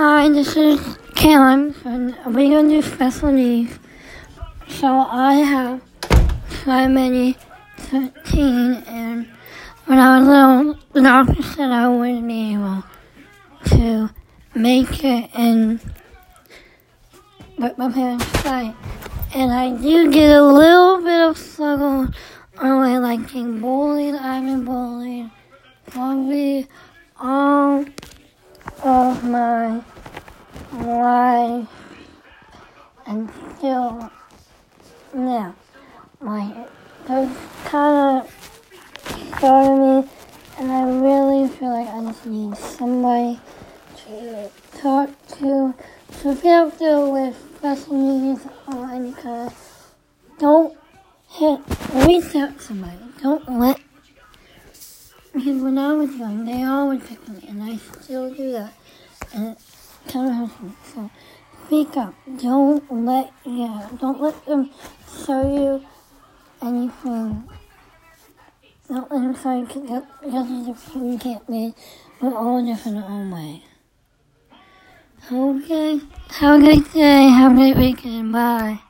Hi, this is Callum and We're gonna do special needs. So I have so many 13 and when I was little, the doctor said I wouldn't be able to make it and but my parents fight. And I do get a little bit of struggle on way like getting bullied, I've been bullied, probably all of my life and still yeah like those kind of started me and I really feel like I just need somebody to talk to. So if you have to with special needs or any kind don't hit reach out to somebody. Don't let because when I was young, they always picked me, and I still do that. And it kind of hurts me. So speak up. Don't let yeah, don't let them show you anything. Don't let them show you as you can't be. We're all different oh our own way. Okay. Have a great day. Have a great weekend. Bye.